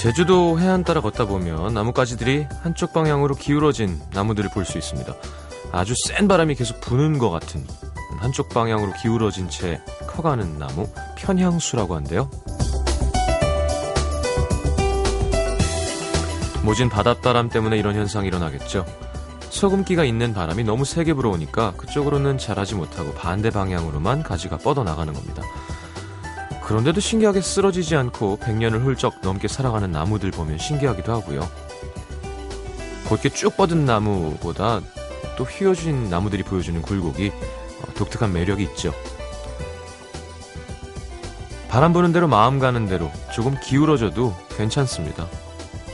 제주도 해안 따라 걷다 보면 나뭇가지들이 한쪽 방향으로 기울어진 나무들을 볼 수 있습니다. 아주 센 바람이 계속 부는 것 같은 한쪽 방향으로 기울어진 채 커가는 나무 편향수라고 한대요. 모진 바닷바람 때문에 이런 현상이 일어나겠죠. 소금기가 있는 바람이 너무 세게 불어오니까 그쪽으로는 자라지 못하고 반대 방향으로만 가지가 뻗어나가는 겁니다. 그런데도 신기하게 쓰러지지 않고 100년을 훌쩍 넘게 살아가는 나무들 보면 신기하기도 하고요. 곧게 쭉 뻗은 나무보다 또 휘어진 나무들이 보여주는 굴곡이 어, 독특한 매력이 있죠. 바람 부는 대로 마음 가는 대로 조금 기울어져도 괜찮습니다.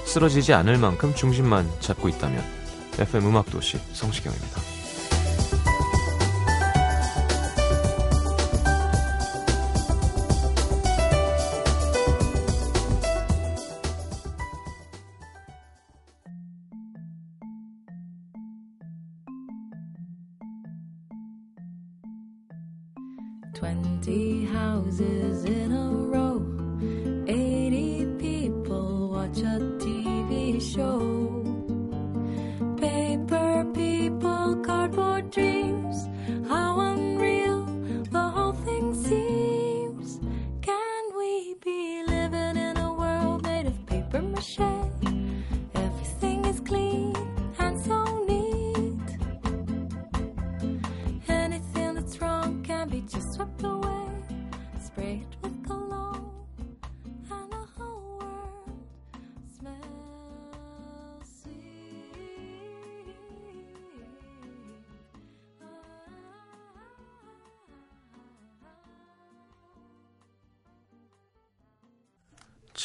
쓰러지지 않을 만큼 중심만 잡고 있다면 FM 음악도시 성시경입니다. Twenty houses in a row,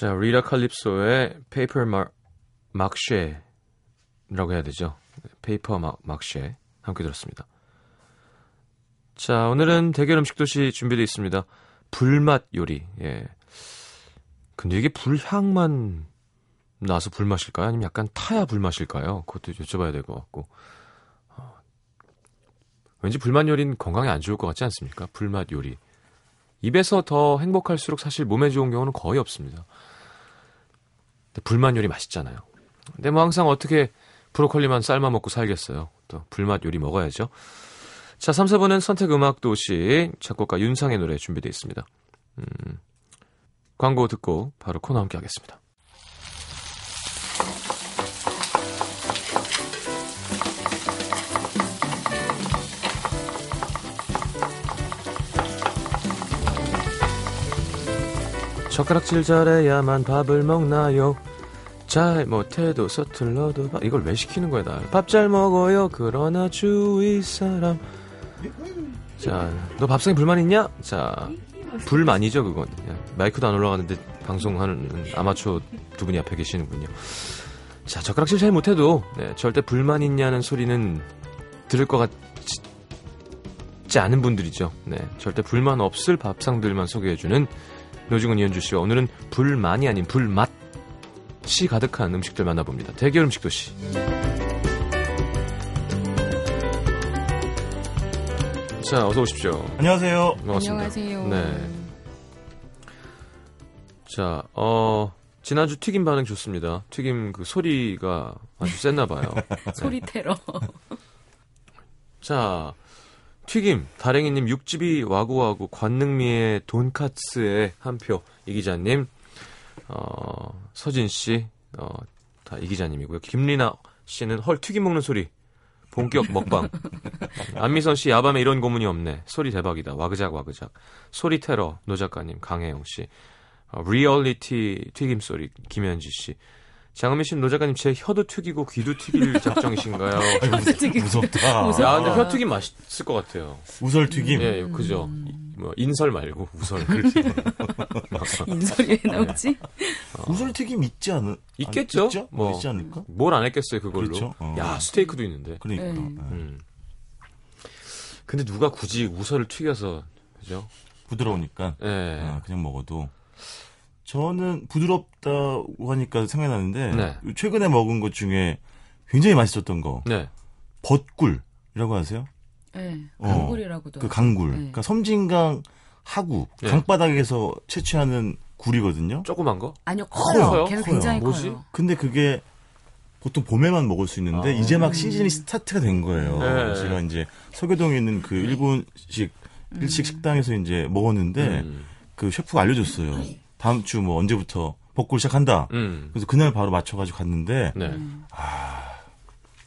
자, 리라 칼립소의 Paper Ma, Mache라고 해야 되죠. Paper Mac, Mache 함께 들었습니다. 자, 오늘은 대결 음식 도시 준비되어 있습니다. 불맛 요리. 예. 근데 이게 불향만 나서 불맛일까요? 아니면 약간 타야 불맛일까요? 그것도 여쭤봐야 될 것 같고. 어, 왠지 불맛 요리는 건강에 안 좋을 것 같지 않습니까? 불맛 요리. 입에서 더 행복할수록 사실 몸에 좋은 경우는 거의 없습니다. 불맛 요리 맛있잖아요. 근데 뭐 항상 어떻게 브로콜리만 삶아 먹고 살겠어요. 또 불맛 요리 먹어야죠. 자, 3, 4분은 선택 음악 도시 작곡가 윤상의 노래 준비되어 있습니다. 음, 광고 듣고 바로 코너 함께 하겠습니다. 젓가락질 잘해야만 밥을 먹나요? 잘 못해도 서툴러도 밥- 이걸 왜 시키는 거야 나? 밥 잘 먹어요. 그러나 주위 사람. 자, 너 밥상에 불만 있냐? 자, 불만이죠 그건. 야, 마이크도 안 올라가는데 방송하는 아마추어 두 분이 앞에 계시는군요. 자, 젓가락질 잘 못해도 네, 절대 불만 있냐는 소리는 들을 것 같지 않은 분들이죠. 네, 절대 불만 없을 밥상들만 소개해주는 노중훈 이현주 씨와 오늘은 불만이 아닌 불맛이 가득한 음식들 만나봅니다. 대결 음식 도시. 자, 어서 오십시오. 안녕하세요. 반갑습니다. 안녕하세요. 네. 자, 어, 지난주 튀김 반응 좋습니다. 튀김 그 소리가 아주 셌나 봐요. 소리 테러. 자, 튀김, 다랭이님, 육즙이 와구와구, 관능미의 돈카츠에 한 표, 이 기자님, 어, 서진 씨, 어, 다 이 기자님이고요. 김리나 씨는 헐, 튀김 먹는 소리. 본격 먹방. 안미선 씨, 야밤에 이런 고문이 없네. 소리 대박이다. 와그작, 와그작. 소리 테러, 노 작가님, 강혜영 씨. 어, 리얼리티 튀김 소리, 김현지 씨. 장은미 씨는 노 작가님, 제 혀도 튀기고 귀도 튀길 작정이신가요? 무섭다. 무서워. 야, 근데 혀 튀김 맛있을 것 같아요. 우설 튀김. 예, 그죠. 이- 뭐 인설 말고 우설. 인설이 왜 나오지? 우설 튀김 있지 않은? 있겠죠? 있죠? 뭐. 있지 않을까? 뭘 안 했겠어요, 그걸로. 그렇죠. 어. 야, 스테이크도 있는데. 그러니까. 네. 예. 음. 근데 누가 굳이 우설을 튀겨서 그죠? 부드러우니까 예. 아, 그냥 먹어도 저는 부드럽다고 하니까 생각나는데 네. 최근에 먹은 것 중에 굉장히 맛있었던 거 네. 벚굴이라고 아세요? 네, 어. 강굴이라고도. 그 강굴. 네. 그러니까 섬진강 하구 네. 강바닥에서 채취하는 굴이거든요. 조그만 거? 아니요, 커요? 커요. 걔는 커요. 굉장히 뭐지? 커요. 근데 그게 보통 봄에만 먹을 수 있는데 아. 이제 막 시즌이 스타트가 된 거예요. 네. 제가 이제 서교동에 있는 그 일본식 일식 식당에서 이제 먹었는데 음. 그 셰프가 알려줬어요. 다음 주 뭐 언제부터 볶고 시작한다. 음. 그래서 그날 바로 맞춰가지고 갔는데 네.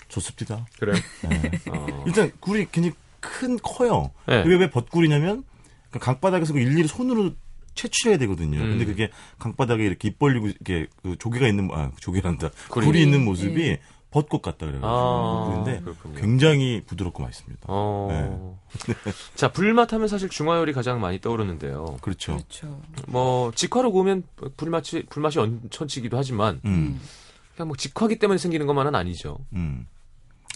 좋습니다. 그래요? 네. 어. 일단 굴이 굉장히 큰 커요. 네. 그게 왜 벗굴이냐면 그 강바닥에서 그 일일이 손으로 채취해야 되거든요. 음. 근데 그게 강바닥에 이렇게 입 벌리고 이렇게 그 조개가 있는 아 조개란다 굴이. 굴이, 있는 예. 모습이 벚꽃 같다 그래요. 아, 그렇군요. 굉장히 부드럽고 맛있습니다. 어. 자, 불맛 하면 사실 중화 요리 가장 많이 떠오르는데요. 그렇죠. 그렇죠. 뭐 직화로 구우면 불맛이 불맛이 엄청지기도 하지만 음, 그냥 뭐 직화기 때문에 생기는 것만은 아니죠. 음,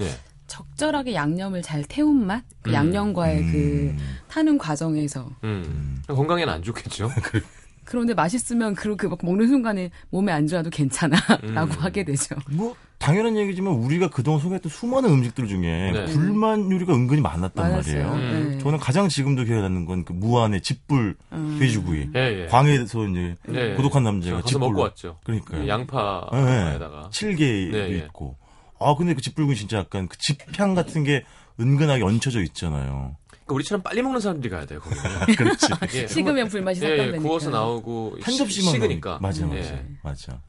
예. 적절하게 양념을 잘 태운 맛? 그 음. 양념과의 그 음. 타는 과정에서. 음. 건강에는 안 좋겠죠. 그런데 맛있으면 그, 그막 먹는 순간에 몸에 안 좋아도 괜찮아. 라고 음. 하게 되죠. 뭐 당연한 얘기지만 우리가 그동안 소개했던 수많은 음식들 중에 네. 불만 요리가 은근히 많았단 많았어요. 말이에요. 음. 네. 저는 가장 지금도 기억에 남는 건 그 무안의 집불 음. 돼지구이. 예, 예. 광해에서 이제 예, 예. 고독한 남자가 집불로 먹고 왔죠. 그러니까요. 양파에다가. 칠개도 네, 예. 있고. 아 근데 그 집불구이 진짜 약간 그 집향 같은 게 은근하게 얹혀져 있잖아요. 그러니까 우리처럼 빨리 먹는 사람들이 가야 돼요. 거기는. 그렇지. 예, 식으면 불맛이 예, 예, 삭감되니까. 구워서 나오고 한 시- 접시만 식으니까. 맞아, 맞아, 예. 맞아,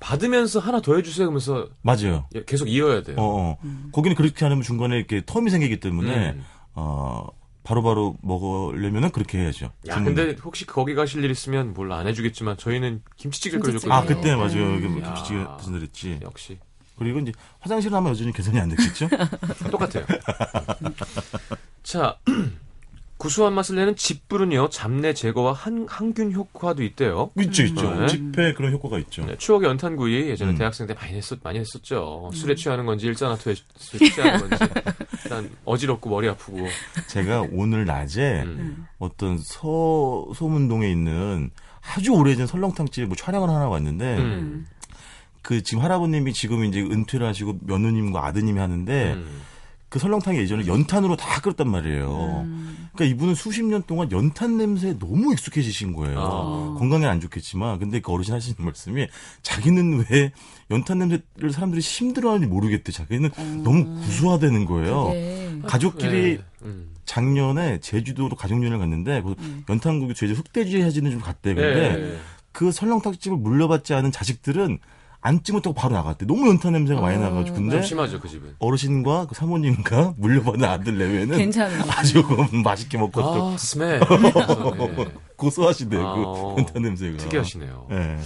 받으면서 하나 더 해주세요 하면서 맞아요. 예, 계속 이어야 돼요. 어, 어. 음. 거기는 그렇게 하면 중간에 이렇게 텀이 생기기 때문에 음. 어 바로바로 먹으려면은 그렇게 해야죠. 야, 주문. 근데 혹시 거기 가실 일 있으면 몰라 안 해주겠지만 저희는 김치찌개. 끓여줬거든요. 아 그때 맞아요. 음. 뭐 야. 김치찌개 무슨 일 했지. 역시 그리고 이제 화장실 하면 여전히 개선이 안 됐겠죠? 똑같아요. 자, 구수한 맛을 내는 집불은요 잡내 제거와 한, 항균 효과도 있대요. 있죠, 있죠. 네. 집회 그런 효과가 있죠. 네, 추억의 연탄구이 예전에 음. 대학생 때 많이 했었 많이 했었죠. 술에 취하는 건지 일산화토에 취하는 건지 일단 어지럽고 머리 아프고. 제가 오늘 낮에 음. 어떤 서 소문동에 있는 아주 오래전 설렁탕집 뭐 촬영을 하나 왔는데 음. 그 지금 할아버님이 지금 이제 은퇴를 하시고 며느님과 아드님이 하는데 음. 그 설렁탕이 예전에 연탄으로 다 끓였단 말이에요. 음. 그러니까 이분은 수십 년 동안 연탄 냄새에 너무 익숙해지신 거예요. 아. 건강에 안 좋겠지만 근데 그 어르신 하시는 말씀이 자기는 왜 연탄 냄새를 사람들이 힘들어하는지 모르겠대. 자기는 너무 구수하다는 거예요. 네. 가족끼리 예. 음. 작년에 제주도로 가족여행을 갔는데 그 음. 연탄국이 제주 흑돼지 해지는 좀 갔대. 근데 예. 그 설렁탕집을 물려받지 않은 자식들은 앉지 못하고 바로 나갔대. 너무 연탄 냄새가 많이 어, 나가지고. 좀 근데 심하죠 그 집은. 어르신과 그 사모님과 물려받은 아들 내외는 괜찮은 거. 아주 맛있게 먹고 또 아 스멜. 예. 고소하시대요. 아, 그 연탄 냄새가. 특이하시네요. 예.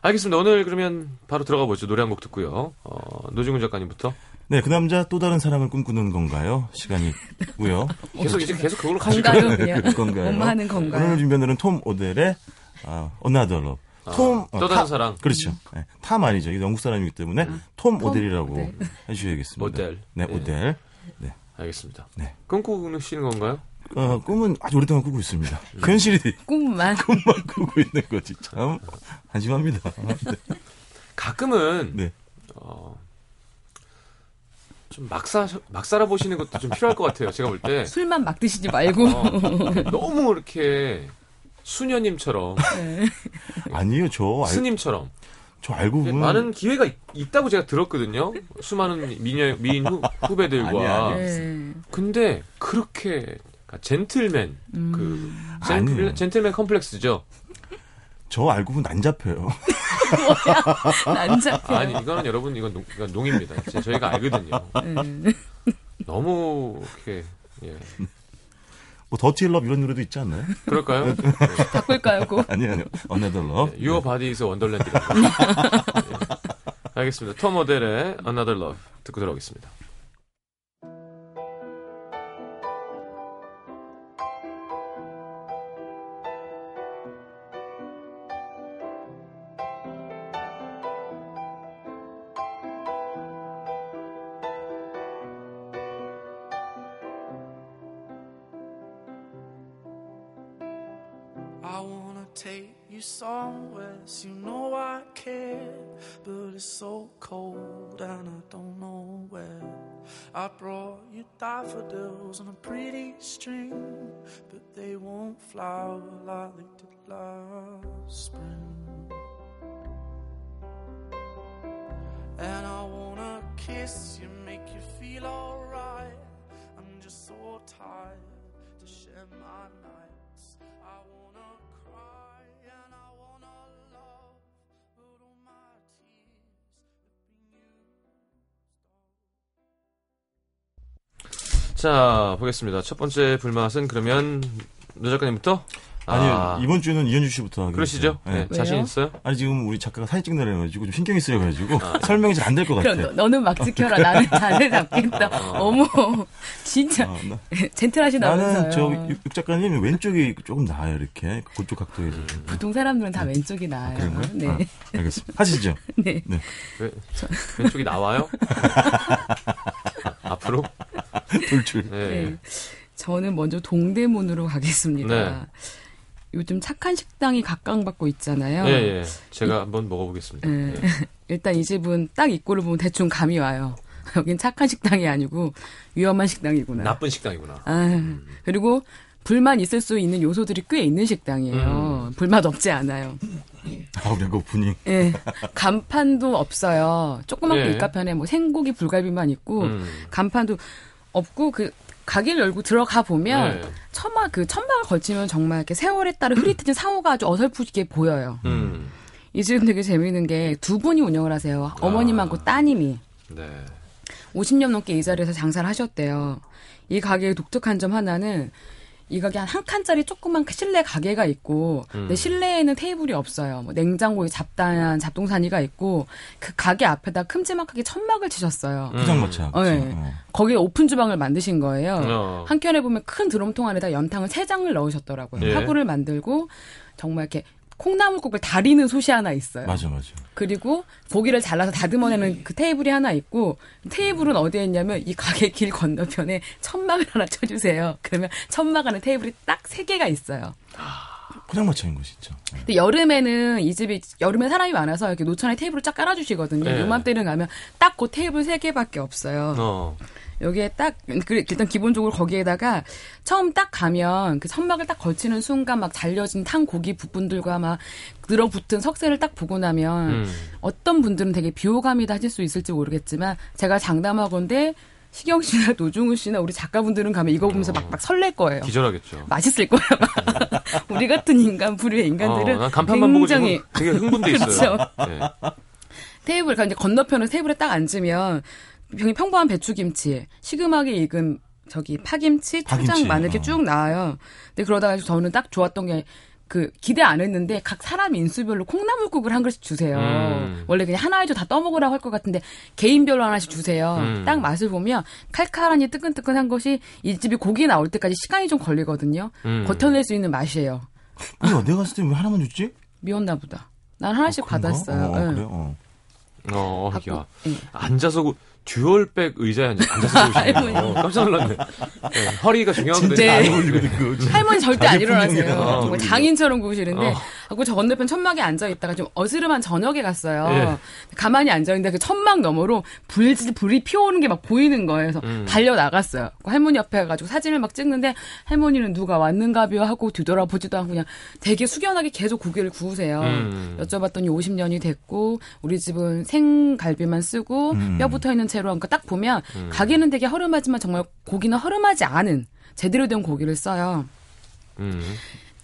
알겠습니다. 오늘 그러면 바로 들어가 보죠. 노래 한 곡 듣고요. 어, 노중훈 작가님부터. 네, 그 남자 또 다른 사랑을 꿈꾸는 건가요? 시간이 있고요. 계속 이제 계속 그걸로 가시고. 건가요, 그냥. 건가요? 엄마 하는 오늘 건가요? 준비한 노래는 톰 오델의 아, Another Love. 톰 어, 또 다른 사랑. 그렇죠. 네, 탐 아니죠. 이게 영국 사람이기 때문에 톰, 오델이라고 오델. 해주셔야겠습니다. 오델. 네, 네. 오델. 알겠습니다. 네. 꿈꾸시는 건가요? 어, 꿈은 아주 오랫동안 꾸고 있습니다. 그 현실이 꿈만. 꿈만 꾸고 있는 거지. 참 한심합니다. 네. 가끔은 네. 어, 좀 막사 막 살아보시는 것도 좀 필요할 것 같아요. 제가 볼 때 술만 막 드시지 말고. 어, 너무 이렇게 수녀님처럼 아니요, 저, 알, 스님처럼 저 알고 보면 많은 기회가 있, 다고 제가 들었거든요. 수많은 미녀, 미인 후, 후배들과. 아니야. 네. 근데 그렇게 그러니까 젠틀맨 음. 그. 젠, 젠틀맨 컴플렉스죠. 저 알고 보면 안 잡혀요. 안 잡혀. 아니 이거는 여러분 이건 농, 이건 농입니다. 저희가 알거든요. 음. 너무 이렇게 예. 뭐 더티 럽 이런 노래도 있지 않나요? 그럴까요? 바꿀까요, 고? 아니 아니요. Love. 네, Your Body is a Wonderland 이런 거. 예. 알겠습니다. 톰 모델의 Another Love 듣고 들어오겠습니다. Daffodils on a pretty string, but they won't flower like they did last spring. And I wanna kiss you, make you feel alright. I'm just so tired to share my nights. 자, 보겠습니다. 첫 번째 불맛은 그러면 노 작가님부터? 아니요, 아, 이번 주는 이현주 씨부터 하기로 그러시죠? 네. 네. 자신? 있어요? 아니, 지금 우리 작가가 사진 찍느라 해가지고 좀 신경이 쓰여 가지고 설명이 잘 안 될 것 같아. 그럼 너, 너는 막 지켜라. 나는 나를 잡겠다. 어머, 진짜 어, 나- 젠틀하시다면서요. 나는 저 육, 육 작가님 왼쪽이 조금 나아요, 이렇게. 그쪽 각도에서. 보통 사람들은 다 왼쪽이 나아요. 그런가요? 네. 아, 알겠습니다. 하시죠. 네. 왜, 왼쪽이 나와요? 아, 앞으로? 돌출. 네. 네. 저는 먼저 동대문으로 가겠습니다. 네. 요즘 착한 식당이 각광받고 있잖아요. 예, 예. 제가 한번 먹어보겠습니다. 네. 예. 일단 이 집은 딱 입구를 보면 대충 감이 와요. 여긴 착한 식당이 아니고 위험한 식당이구나. 나쁜 식당이구나. 아, 그리고 불만 있을 수 있는 요소들이 꽤 있는 식당이에요. 불만 없지 않아요. 아, 오프닝. 예. 간판도 없어요. 조그맣게 예. 입가편에 뭐 생고기 불갈비만 있고 음. 간판도 없고 그 가게를 열고 들어가 보면 네. 천막 그 천막을 걸치면 정말 이렇게 세월에 따라 흐릿해진 상호가 아주 어설프게 보여요. 음. 이 집은 되게 재미있는 게 두 분이 운영을 하세요. 어머님하고 따님이 네. 50년 넘게 이 자리에서 장사를 하셨대요. 이 가게의 독특한 점 하나는 이 가게 한 한 칸짜리 조그만 실내 가게가 있고, 근데 실내에는 테이블이 없어요. 뭐 냉장고에 잡다한 잡동사니가 있고, 그 가게 앞에다 큼지막하게 천막을 치셨어요. 포장마차. 어, 예. 어. 거기에 오픈 주방을 만드신 거예요. 어. 한켠에 보면 큰 드럼통 안에다 연탄을 세 장을 넣으셨더라고요. 예. 화구를 만들고 정말 이렇게 콩나물국을 다리는 솥이 하나 있어요. 맞아, 맞아. 그리고 고기를 잘라서 다듬어내는 그 테이블이 하나 있고 테이블은 어디에 있냐면 이 가게 길 건너편에 천막을 하나 쳐주세요. 그러면 천막 안에 테이블이 딱 세 개가 있어요. 포장마차인 거, 진짜. 어. 근데 여름에는 이 집이 여름에 사람이 많아서 이렇게 노천에 테이블을 쫙 깔아주시거든요. 네. 요맘때는 가면 딱 그 테이블 세 개밖에 없어요. 어. 여기에 딱 그- 일단 기본적으로 거기에다가 처음 딱 가면 그 천막을 딱 걸치는 순간 막 잘려진 탄 고기 부분들과 막 늘어붙은 석쇠를 딱 보고 나면 음. 어떤 분들은 되게 비호감이다 하실 수 있을지 모르겠지만 제가 장담하건데 시경 씨나 노중우 씨나 우리 작가분들은 가면 이거 보면서 막, 막 설렐 거예요. 기절하겠죠. 맛있을 거예요. 우리 같은 인간, 불의 인간들은 어, 난 간판만 굉장히 되게 흥분돼 있어요. 그렇죠. 네. 테이블, 그러니까 이제 건너편에 테이블에 딱 앉으면 병이 평범한 배추김치, 시금하게 익은 저기 파김치, 파김치, 마늘 이렇게 어. 쭉 나와요. 근데 그러다가 저는 딱 좋았던 게 그 기대 안 했는데 각 사람 인수별로 콩나물국을 한 그릇씩 주세요. 음. 원래 그냥 하나 해도 다 떠먹으라고 할 것 같은데 개인별로 하나씩 주세요. 음. 딱 맛을 보면 칼칼하니 뜨끈뜨끈한 것이 이 집이 고기 나올 때까지 시간이 좀 걸리거든요. 음. 버텨낼 수 있는 맛이에요. 뭐야, 내가 갔을 때 왜 하나만 줬지? 미웠나 보다. 난 하나씩 그런가? 받았어요. 어, 응. 그래요? 어. 어, 갖고- 야. 예. 앉아서 그 듀얼백 의자에 앉아- 앉아서 보시네요. 어, 깜짝 놀랐네. 네, 허리가 중요하거든요. 진짜 안 어울리거든, 그거. 할머니 절대 안 일어나세요. 정말 장인처럼 구우시는데, 어. 하고 저 건너편 천막에 앉아 있다가 좀 어스름한 저녁에 갔어요. 예. 가만히 앉아 있는데 그 천막 너머로 불, 불이 피어오는 게 막 보이는 거예요. 그래서 음. 달려 나갔어요. 그 할머니 옆에 가가지고 사진을 막 찍는데, 할머니는 누가 왔는가벼 하고 뒤돌아보지도 않고 그냥 되게 숙연하게 계속 고기를 구우세요. 음. 여쭤봤더니 50년이 됐고, 우리 집은 생갈비만 쓰고, 음. 뼈 붙어 있는 채로 하니까 딱 보면, 가게는 되게 허름하지만 정말 고기는 허름하지 않은, 제대로 된 고기를 써요. 음.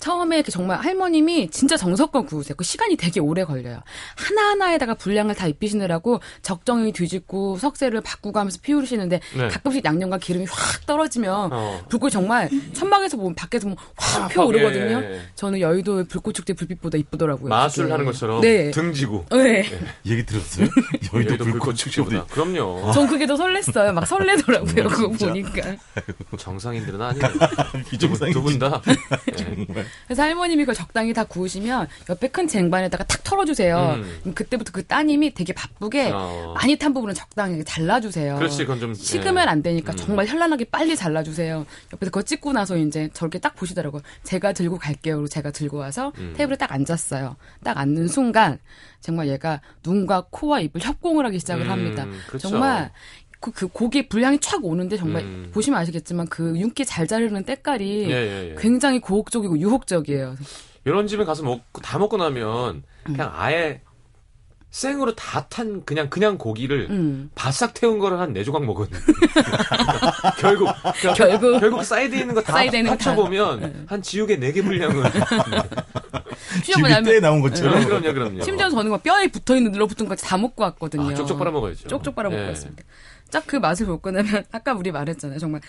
처음에 이렇게 정말 할머님이 진짜 정성껏 구우세요. 그 시간이 되게 오래 걸려요. 하나하나에다가 분량을 다 입히시느라고 적정히 뒤집고 석쇠를 바꾸고 하면서 피우시는데 네. 가끔씩 양념과 기름이 확 떨어지면 어. 불꽃이 정말 천막에서 보면 밖에서 보면 확 아, 피어오르거든요. 예, 예. 저는 여의도 불꽃축제 불빛보다 이쁘더라고요. 마술 그게. 하는 것처럼 네. 등지고. 네. 얘기 들었어요? 여의도 여의도 불꽃 축제보다. 그럼요. 전 그게 더 설렜어요. 막 설레더라고요. 그거 진짜. 보니까. 정상인들은 아니에요. 비정상이지. 두분 다. 네. 정말. 그래서 할머님이 그걸 적당히 다 구우시면 옆에 큰 쟁반에다가 탁 털어주세요. 음. 그때부터 그 따님이 되게 바쁘게 어. 많이 탄 부분은 적당히 잘라주세요. 그렇지, 그건 좀, 식으면 예. 안 되니까 음. 정말 현란하게 빨리 잘라주세요. 옆에서 그거 찍고 나서 이제 저렇게 딱 보시더라고요. 제가 들고 갈게요. 그리고 제가 들고 와서 음. 테이블에 딱 앉았어요. 딱 앉는 순간 정말 얘가 눈과 코와 입을 협공을 하기 시작을 음, 합니다. 그렇죠. 정말 그, 그 고기 불향이 촥 오는데 정말 음. 보시면 아시겠지만 그 윤기 잘 자르는 때깔이 예, 예, 예. 굉장히 고혹적이고 유혹적이에요. 이런 집에 가서 먹고 다 먹고 나면 음. 그냥 아예 생으로 다 탄 그냥 그냥 고기를 음. 바싹 태운 거를 한 네 조각 먹은. 결국 그러니까 결국. 결국 사이드에 있는 거다 사이드에 있는 거 다. 합쳐 보면 한 지우개 네개 뭐냐면 때 나온 것처럼. 그럼요, 그럼요. 심지어 저는 막 뼈에 붙어 있는 늘러붙은 거다 먹고 왔거든요. 아, 쪽쪽 빨아 먹어야죠. 쪽쪽 빨아 먹고 예. 왔습니다. 딱 그 맛을 볼 거냐면 아까 우리 말했잖아요. 정말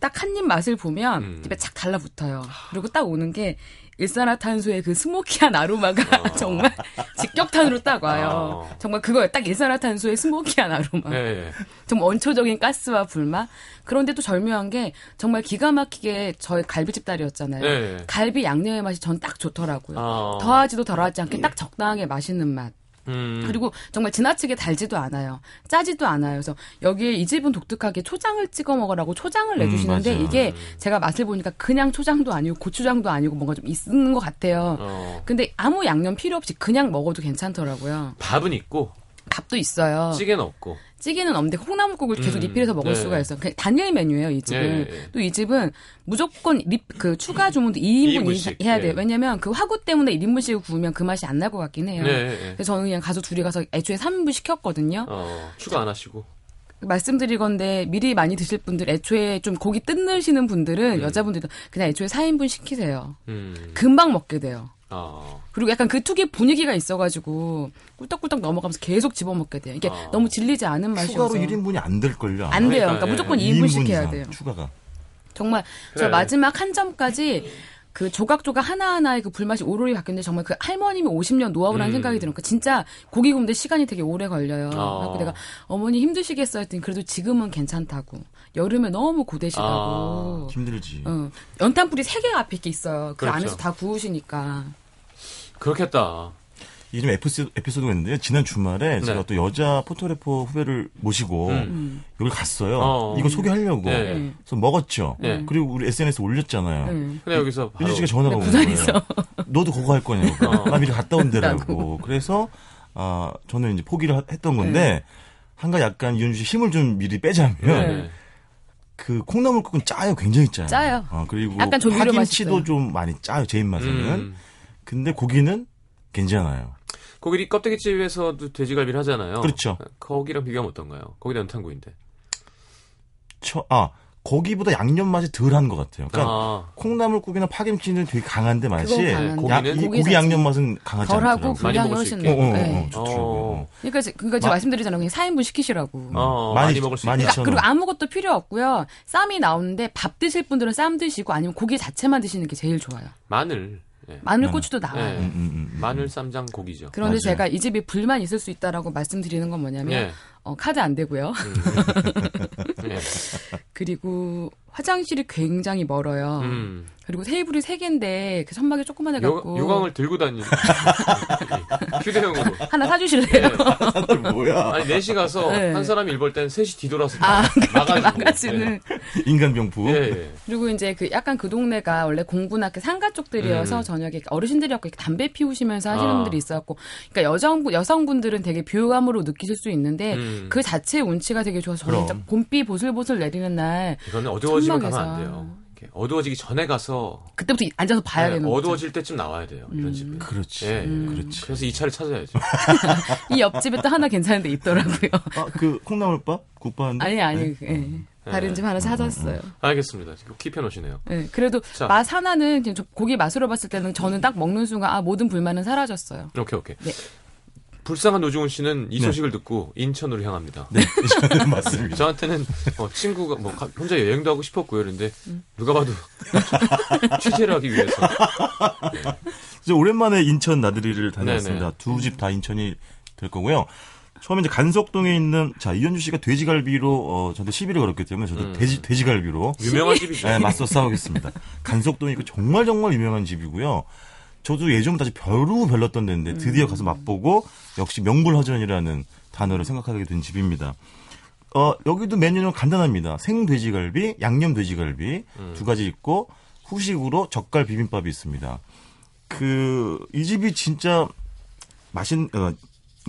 딱 한 입 맛을 보면 음. 입에 착 달라붙어요. 그리고 딱 오는 게 일산화탄소의 그 스모키한 아로마가 정말 직격탄으로 딱 와요. 어. 정말 그거예요. 딱 일산화탄소의 스모키한 아로마. 예, 예. 정말 원초적인 가스와 불맛. 그런데 또 절묘한 게 정말 기가 막히게 저의 갈비집 딸이었잖아요. 네. 갈비 양념의 맛이 전 딱 좋더라고요. 아. 더하지도 덜하지 않게 딱 적당하게 맛있는 맛. 음. 그리고 정말 지나치게 달지도 않아요. 짜지도 않아요. 그래서 여기에 이 집은 독특하게 초장을 찍어 먹으라고 초장을 내주시는데 맞아요. 이게 제가 맛을 보니까 그냥 초장도 아니고 고추장도 아니고 뭔가 좀 있는 것 같아요. 어. 근데 아무 양념 필요 없이 그냥 먹어도 괜찮더라고요. 밥은 있고 밥도 있어요. 찌개는 없고. 찌개는 없는데 콩나물국을 계속 음, 리필해서 먹을 네. 수가 있어요. 그 단일 메뉴예요, 이 집은. 예, 예. 또이 집은 무조건 리, 그 추가 주문도 2인분 이인분씩, 해야 돼요. 예. 왜냐면 그 화구 때문에 1인분씩 구우면 그 맛이 안 날 것 같긴 해요. 네, 예. 그래서 저는 그냥 가서 둘이 가서 애초에 3인분 시켰거든요. 어, 추가 안 하시고. 말씀드릴 건데 미리 많이 드실 분들 애초에 좀 고기 뜯으시는 분들은 여자분들도 그냥 애초에 4인분 시키세요. 음. 금방 먹게 돼요. 아. 그리고 약간 그 특유의 분위기가 있어가지고 꿀떡꿀떡 넘어가면서 계속 집어먹게 돼요. 이게 아. 너무 질리지 않은 맛이어서. 추가로 1인분이 안 될걸요. 안 돼요. 그러니까, 그러니까 무조건 예. 2인분씩 2인분 해야 돼요. 추가가. 정말 그래. 저 마지막 한 점까지 그 조각조각 하나하나의 그 불맛이 오로리 바뀌었는데 정말 그 할머님이 50년 노하우라는 음. 생각이 들으니까 진짜 고기 구운데 시간이 되게 오래 걸려요. 아. 그래서 내가 어머니 힘드시겠어요 했더니 그래도 지금은 괜찮다고. 여름에 너무 고되시다고. 힘들지. 어. 연탄불이 세 개가 앞에 이렇게 있어요. 그 그렇죠. 안에서 다 구우시니까. 그렇겠다. 이좀 에피소드, 에피소드가 있는데요. 지난 주말에 제가 또 여자 포토래퍼 후배를 모시고 음. 여기 갔어요. 어. 이거 소개하려고. 네. 그래서 먹었죠. 네. 그리고 우리 SNS에 올렸잖아요. 네. 근데 여기서 바로 윤주 씨가 전화가 네, 온 부산에서. 거예요. 너도 그거 할 거냐고. 어. 나 미리 갔다 온대라고. 그래서 아 저는 이제 포기를 하- 했던 건데 한가 약간 이윤주 씨 힘을 좀 미리 빼자면 네. 그 콩나물국은 짜요, 굉장히 짜요. 짜요. 어, 그리고 약간 조미료 파김치도 맛있어요. 좀 많이 짜요, 제 입맛에는. 음. 근데 고기는 괜찮아요. 거기 껍데기 집에서도 돼지갈비를 하잖아요. 그렇죠. 거기랑 비교하면 어떤가요? 거기도 연탄구인데. 처, 아 거기보다 양념 맛이 덜한 것 같아요. 그러니까 아, 콩나물국이나 파김치는 되게 강한데 맛이. 야- 고기 고기. 양념 맛은 강하지 덜하고 않더라고요. 많이 분량이 먹을 수 훨씬 있게. 어, 어, 어, 네. 좋더라고요. 어. 그러니까, 제- 그러니까 제가 마- 말씀드리잖아요. 그냥 4인분 시키시라고. 어, 많이- 많이 먹을 수 많이 있다. 쳐- 그리고 아무것도 필요 없고요. 쌈이 나오는데 밥 드실 분들은 쌈 드시고 아니면 고기 자체만 드시는 게 제일 좋아요. 마늘. 예. 마늘 음. 고추도 나와요. 예. 음, 음, 음. 마늘 쌈장 고기죠. 그런데 맞아요. 제가 이 집이 불만 있을 수 있다라고 말씀드리는 건 뭐냐면 예. 어, 카드 안 되고요. 예. 그리고 화장실이 굉장히 멀어요. 음. 그리고 테이블이 세 개인데 그 선박이 조그만해 요, 갖고 요 강을 들고 다니는 휴대용으로. 하나 사주실래요? 아, 뭐야? 아니 넷이 가서 네. 한 사람이 일볼땐 셋이 뒤돌아서 아, 나가지고. 나가시는. 인간병부. 예. 예. 그리고 이제 그 약간 그 동네가 원래 공부나 그 상가 쪽들이어서 음. 저녁에 어르신들이었고 이렇게 담배 피우시면서 하시는 아. 분들이 있었고, 그러니까 여성분 여성분들은 되게 비호감으로 느끼실 수 있는데 음. 그 자체의 운치가 되게 좋아서 저는 그럼. 진짜 봄비 보 슬보슬 내리는 날 이거는 어두워지면 가면 천막에서. 안 돼요. 이렇게 어두워지기 전에 가서 그때부터 앉아서 봐야 네, 되는 거죠. 어두워질 때쯤 나와야 돼요. 이런 집은. 그렇지. 예. 그렇지. 그래서 이 차를 찾아야죠. 이 옆집에 또 하나 괜찮은 데 있더라고요. 아, 그 콩나물밥? 국밥인데? 아니 아니 네. 예. 다른 집 하나 찾았어요. 알겠습니다. 킵해 놓으시네요. 예, 그래도 자. 맛 하나는 고기 맛으로 봤을 때는 저는 딱 먹는 순간 아 모든 불만은 사라졌어요. 오케이, 오케이. 네. 불쌍한 노중훈 씨는 이 네. 소식을 듣고 인천으로 향합니다. 네, 맞습니다. 저한테는 어, 친구가 뭐 가- 혼자 여행도 하고 싶었고요. 그런데 누가 봐도 취재를 하기 위해서. 이제 오랜만에 인천 나들이를 다녀왔습니다. 네네. 두집 다 인천이 될 거고요. 처음에 이제 간석동에 있는 자 이현주 씨가 돼지갈비로 어 저한테 시비를 걸었기 때문에 저도 음. 돼지 돼지갈비로 유명한 집이죠. 네, 맞서 싸우겠습니다. 간석동이 그 정말 정말 유명한 집이고요. 저도 예전부터 아주 별로 별렀던 데인데 드디어 가서 맛보고 역시 명불허전이라는 단어를 생각하게 된 집입니다. 어, 여기도 메뉴는 간단합니다. 생돼지갈비, 양념 돼지갈비 두 가지 있고 후식으로 젓갈 비빔밥이 있습니다. 그 이 집이 진짜 맛있는 어,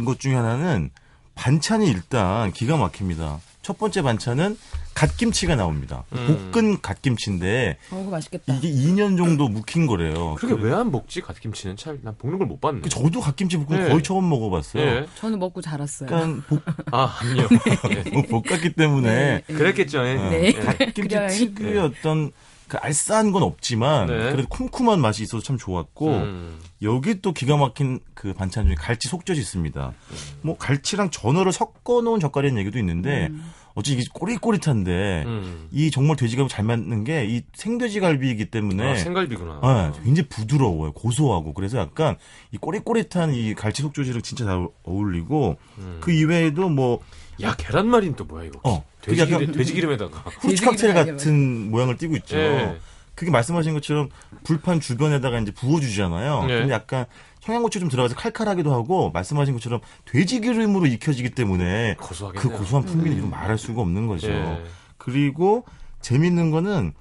것 중에 하나는 반찬이 일단 기가 막힙니다. 첫 번째 반찬은 갓김치가 나옵니다. 음. 볶은 갓김치인데 어, 맛있겠다. 이게 2년 정도 묵힌 거래요. 그렇게 왜 안 먹지 갓김치는 참 난 볶는 걸 못 봤네. 그 저도 갓김치 볶음 네. 거의 처음 먹어봤어요. 예. 저는 먹고 자랐어요. 약간 볶, 아 아니요. 예. 뭐 볶았기 때문에 그랬겠죠. 예. 어, 네. 예. 갓김치. 특유의 어떤 그 알싸한 건 없지만 네. 그래도 쿰쿰한 맛이 있어서 참 좋았고 음. 여기 또 기가 막힌 그 반찬 중에 갈치 속젓이 있습니다. 뭐 갈치랑 전어를 섞어 놓은 젓갈이라는 얘기도 있는데 어찌 이게 꼬릿꼬릿한데 음. 이 정말 돼지갈비 잘 맞는 게 이 생돼지 갈비이기 때문에 아, 생갈비구나. 네, 굉장히 부드러워요. 고소하고. 그래서 약간 이 꼬릿꼬릿한 이 갈치 속조지랑 진짜 잘 어울리고 음. 그 이외에도 뭐야 계란말이는 또 뭐야 이거? 어, 돼지, 그게 약간- 기름, 돼지 기름에다가. 후추 칵테일 같은 모양을 띠고 있죠. 예. 그게 말씀하신 것처럼 불판 주변에다가 이제 부어주잖아요. 네. 근데 약간 청양고추 좀 들어가서 칼칼하기도 하고 말씀하신 것처럼 돼지 기름으로 익혀지기 때문에 고소하겠네요. 그 고소한 풍미는 이런 말할 수가 없는 거죠. 예. 그리고 재밌는 거는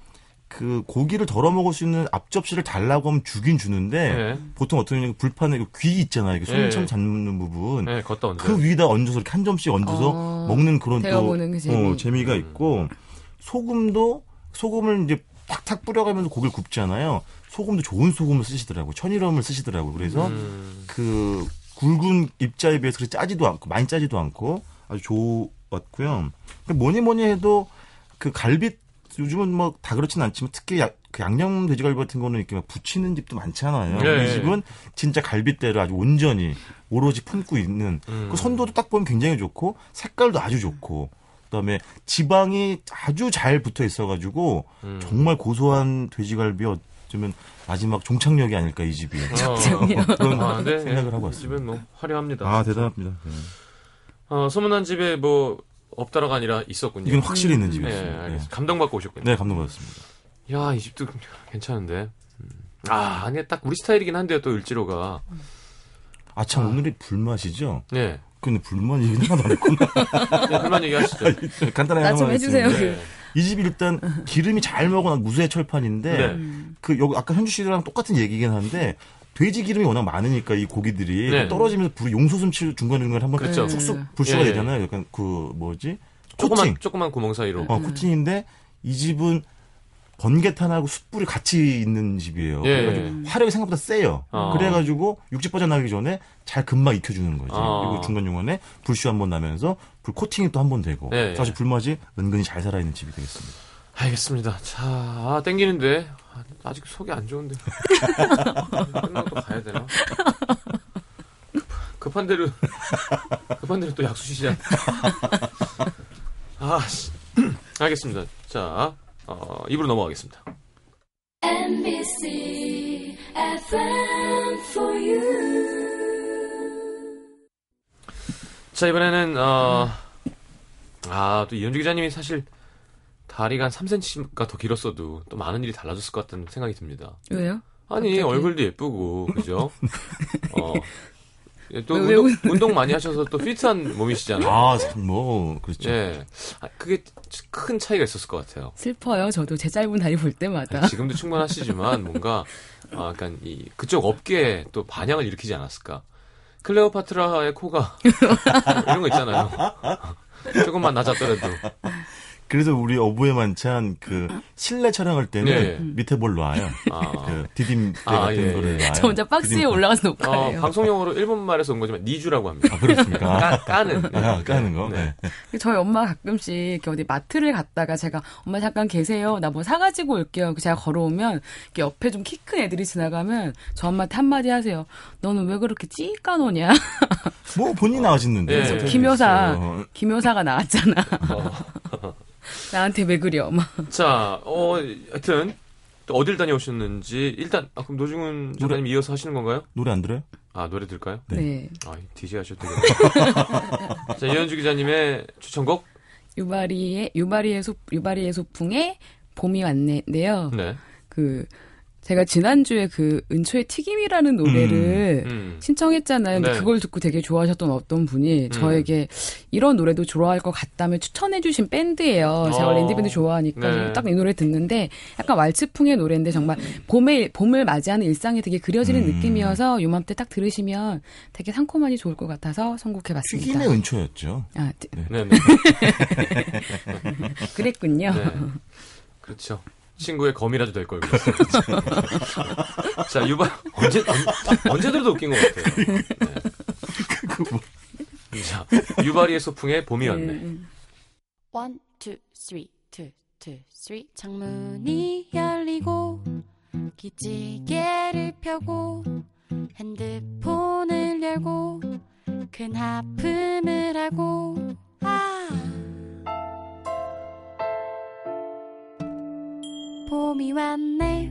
그 고기를 덜어 먹을 수 있는 앞접시를 달라고 하면 주긴 주는데 예. 보통 어떤 경우 불판에 그귀 있잖아요. 이렇게 예. 손처럼 잡는 부분. 네, 걷다 얹어. 그 위에다 얹어서 이렇게 한 점씩 얹어서 어, 먹는 그런 또 그 재미. 어, 재미가 있고 소금도 소금을 이제 탁탁 뿌려가면서 고기를 굽잖아요. 소금도 좋은 소금을 쓰시더라고요. 천일염을 쓰시더라고요. 그래서 음. 그 굵은 입자에 비해서 그렇게 짜지도 않고 많이 짜지도 않고 아주 좋았고요. 그 뭐니 뭐니 해도 그 갈비 요즘은 뭐 다 그렇진 않지만 특히 야- 그 양념 돼지갈비 같은 거는 이렇게 막 붙이는 집도 많잖아요. 네. 이 집은 진짜 갈비대로 아주 온전히 오로지 품고 있는 음. 그 선도도 딱 보면 굉장히 좋고 색깔도 아주 좋고 그다음에 지방이 아주 잘 붙어 있어가지고 음. 정말 고소한 돼지갈비 어쩌면 마지막 종착역이 아닐까 이 집이 어. 그런 아, 네. 생각을 예. 하고 이 왔습니다. 집은 뭐 화려합니다. 아 진짜. 대단합니다. 네. 어, 소문난 집에 뭐 없다라가 아니라 있었군요. 이건 확실히 있는 네, 집이었습니다. 네, 알겠습니다. 감동받고 오셨군요. 네, 감동받았습니다. 야, 이 집도 괜찮은데. 음. 아, 아니 딱 우리 스타일이긴 한데요, 또 을지로가. 아참 오늘이 불맛이죠? 네. 근데 불맛 얘기는 하나도 안 했구나. 네, 그만 얘기하시죠. 간단하게 나좀 하나만 해주세요. 네. 이 집이 일단 기름이 잘 먹어 난 무쇠 철판인데 네. 음. 그 여기 아까 현주 씨랑 똑같은 얘기긴 한데 돼지 기름이 워낙 많으니까 이 고기들이 네. 떨어지면서 불이 용소숨 칠 중간 중간 한번 그렇죠. 쑥쑥 불쇼가 예. 되잖아요. 약간 그 뭐지 조그만, 코팅. 조그만 구멍 사이로. 어 코팅인데 이 집은 번개탄하고 숯불이 같이 있는 집이에요. 예. 그래가지고 화력이 생각보다 세요. 어. 그래가지고 육즙 버전 나기 전에 잘 금방 익혀주는 거지. 어. 그리고 중간 중간에 불쇼 한 번 나면서 불 코팅이 또 한 번 되고. 예, 예. 사실 불맛이 은근히 잘 살아있는 집이 되겠습니다. 알겠습니다. 자, 아, 땡기는데. 아, 아직 속이 안 좋은데. 끝나고 또 가야 되나? 급- 급한 대로, 급한 대로 또 약수 시작. 아, 씨. 알겠습니다. 자, 어, 입으로 넘어가겠습니다. NBC FM for you. 자, 이번에는, 어, 아, 또 이현주 기자님이 사실 다리가 한 3cm가 더 길었어도 또 많은 일이 달라졌을 것 같다는 생각이 듭니다. 왜요? 아니, 갑자기? 얼굴도 예쁘고, 그죠? 어. 예, 또왜 운동, 웃- 운동 많이 하셔서 또 피트한 몸이시잖아요. 아, 뭐, 그렇죠. 예. 아, 그게 큰 차이가 있었을 것 같아요. 슬퍼요. 저도 제 짧은 다리 볼 때마다. 아니, 지금도 충분하시지만 뭔가 아, 약간 이 그쪽 업계에 또 반향을 일으키지 않았을까? 클레오파트라의 코가 이런 거 있잖아요. 조금만 낮았더라도. 그래서 우리 어부의 만찬 그 실내 촬영할 때는 네. 밑에 뭘 놔요. 아. 그 디딤 대 아, 같은 예, 거를 예. 놔요. 저 혼자 박스에 디딤- 올라가서 어, 녹화해요. 방송용어로 일본 말에서 온 거지만 니주라고 합니다. 아, 그렇습니까? 까, 까는. 아, 까는 거. 네. 네. 저희 엄마 가끔씩 이렇게 어디 마트를 갔다가 제가 엄마 잠깐 계세요. 나 뭐 사가지고 올게요. 제가 걸어오면 이렇게 옆에 좀 키 큰 애들이 지나가면 저 엄마한테 한마디 하세요. 너는 왜 그렇게 찌까 노냐? 뭐 본인이 나가셨는데. 예. 어떻게 김효사, 됐어요? 김효사가 나왔잖아. 어. 나한테 왜 그려? 막. 자, 어, 하여튼 또 어딜 다녀오셨는지 일단 아, 그럼 노중훈 작가님 이어서 하시는 건가요? 노래 안 들어요? 아, 노래 들까요? 네. 아, DJ 하셔도 되겠네요. 자, 이현주 기자님의 추천곡? 유바리의 유바리의 소 유바리의 소풍에 봄이 왔네인데요. 네. 그 제가 지난주에 그 은초의 튀김이라는 노래를 음. 신청했잖아요. 근데 네. 그걸 듣고 되게 좋아하셨던 어떤 분이 음. 저에게 이런 노래도 좋아할 것 같다며 추천해주신 밴드예요. 제가 원래 어. 좋아하니까 네. 딱이 노래 듣는데 약간 왈츠풍의 노래인데 정말 봄에 봄을 맞이하는 일상이 되게 그려지는 음. 느낌이어서 요맘때 딱 들으시면 되게 상콤하니 좋을 것 같아서 선곡해봤습니다. 튀김의 은초였죠. 아, 드- 네, 네. 그랬군요. 네. 그렇죠. 친구의 검이라도 될 걸. 그랬어요. 자, 유발 언제 언, 언제 들어도 웃긴 것 같아요. 네. 자, 유바리의 소풍에 봄이 왔네. 음. One, two, three, two, two, three. 창문이 열리고 기지개를 펴고 핸드폰을 열고 큰 하품을 하고 아 봄이 왔네.